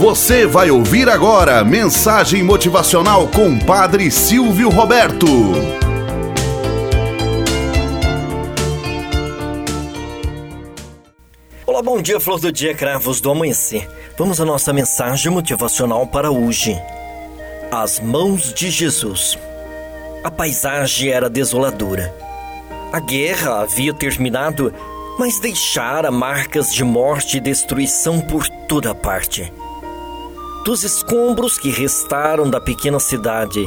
Você vai ouvir agora mensagem motivacional com Padre Silvio Roberto. Olá, bom dia, flor do dia, cravos do amanhecer. Vamos à nossa mensagem motivacional para hoje. As mãos de Jesus. A paisagem era desoladora. A guerra havia terminado, mas deixara marcas de morte e destruição por toda parte. Dos escombros que restaram da pequena cidade,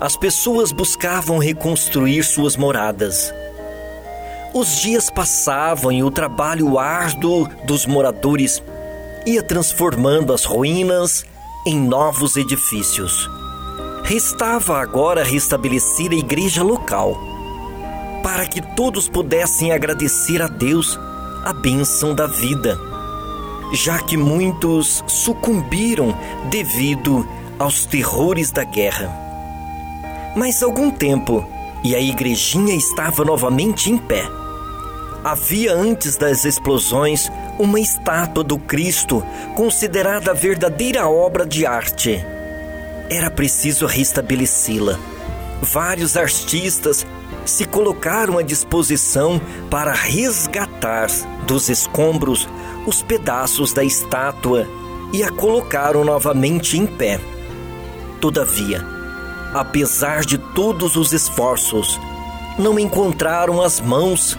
as pessoas buscavam reconstruir suas moradas. Os dias passavam e o trabalho árduo dos moradores ia transformando as ruínas em novos edifícios. Restava agora restabelecer a igreja local, para que todos pudessem agradecer a Deus a bênção da vida, já que muitos sucumbiram devido aos terrores da guerra. Mas algum tempo e a igrejinha estava novamente em pé. Havia antes das explosões uma estátua do Cristo considerada a verdadeira obra de arte era preciso restabelecê-la. Vários artistas se colocaram à disposição para resgatar dos escombros os pedaços da estátua e a colocaram novamente em pé. Todavia, apesar de todos os esforços, não encontraram as mãos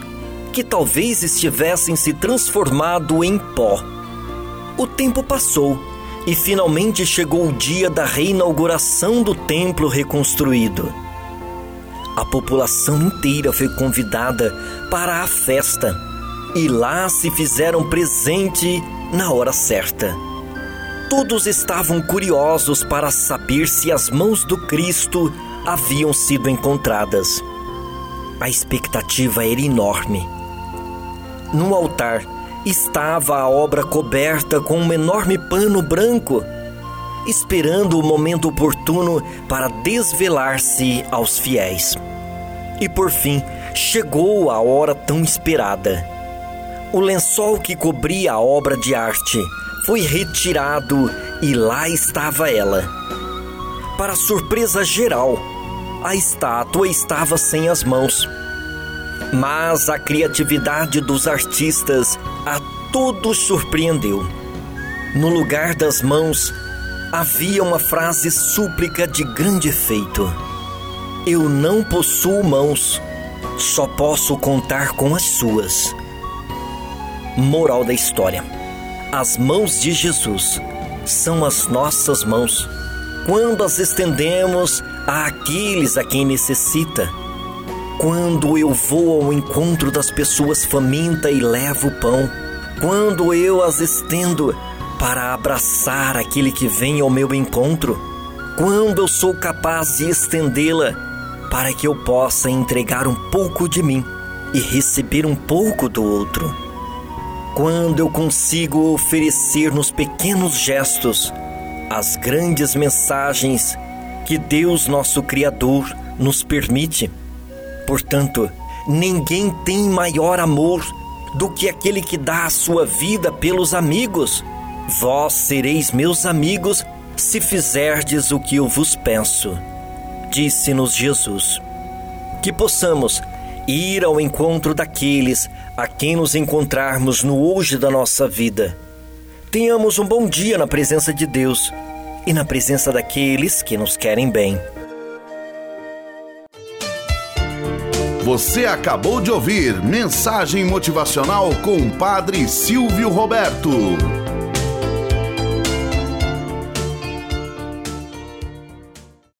que talvez estivessem se transformado em pó. O tempo passou e finalmente chegou o dia da reinauguração do templo reconstruído. A população inteira foi convidada para a festa e lá se fizeram presente na hora certa. Todos estavam curiosos para saber se as mãos do Cristo haviam sido encontradas. A expectativa era enorme. No altar, estava a obra coberta com um enorme pano branco, esperando o momento oportuno para desvelar-se aos fiéis. E por fim, chegou a hora tão esperada. O lençol que cobria a obra de arte foi retirado e lá estava ela. Para surpresa geral, a estátua estava sem as mãos mas a criatividade dos artistas a todos surpreendeu. No lugar das mãos havia uma frase súplica de grande efeito: Eu não possuo mãos, só posso contar com as suas. Moral da história: As mãos de Jesus são as nossas mãos quando as estendemos àqueles a quem necessita quando eu vou ao encontro das pessoas famintas e levo o pão, quando eu as estendo para abraçar aquele que vem ao meu encontro, quando eu sou capaz de estendê-la para que eu possa entregar um pouco de mim e receber um pouco do outro. Quando eu consigo oferecer nos pequenos gestos as grandes mensagens que Deus, nosso Criador, nos permite Portanto, ninguém tem maior amor do que aquele que dá a sua vida pelos amigos. Vós sereis meus amigos se fizerdes o que eu vos peço. Disse-nos Jesus. Que possamos ir ao encontro daqueles a quem nos encontrarmos no hoje da nossa vida. Tenhamos um bom dia na presença de Deus e na presença daqueles que nos querem bem. Você acabou de ouvir Mensagem Motivacional com o Padre Silvio Roberto.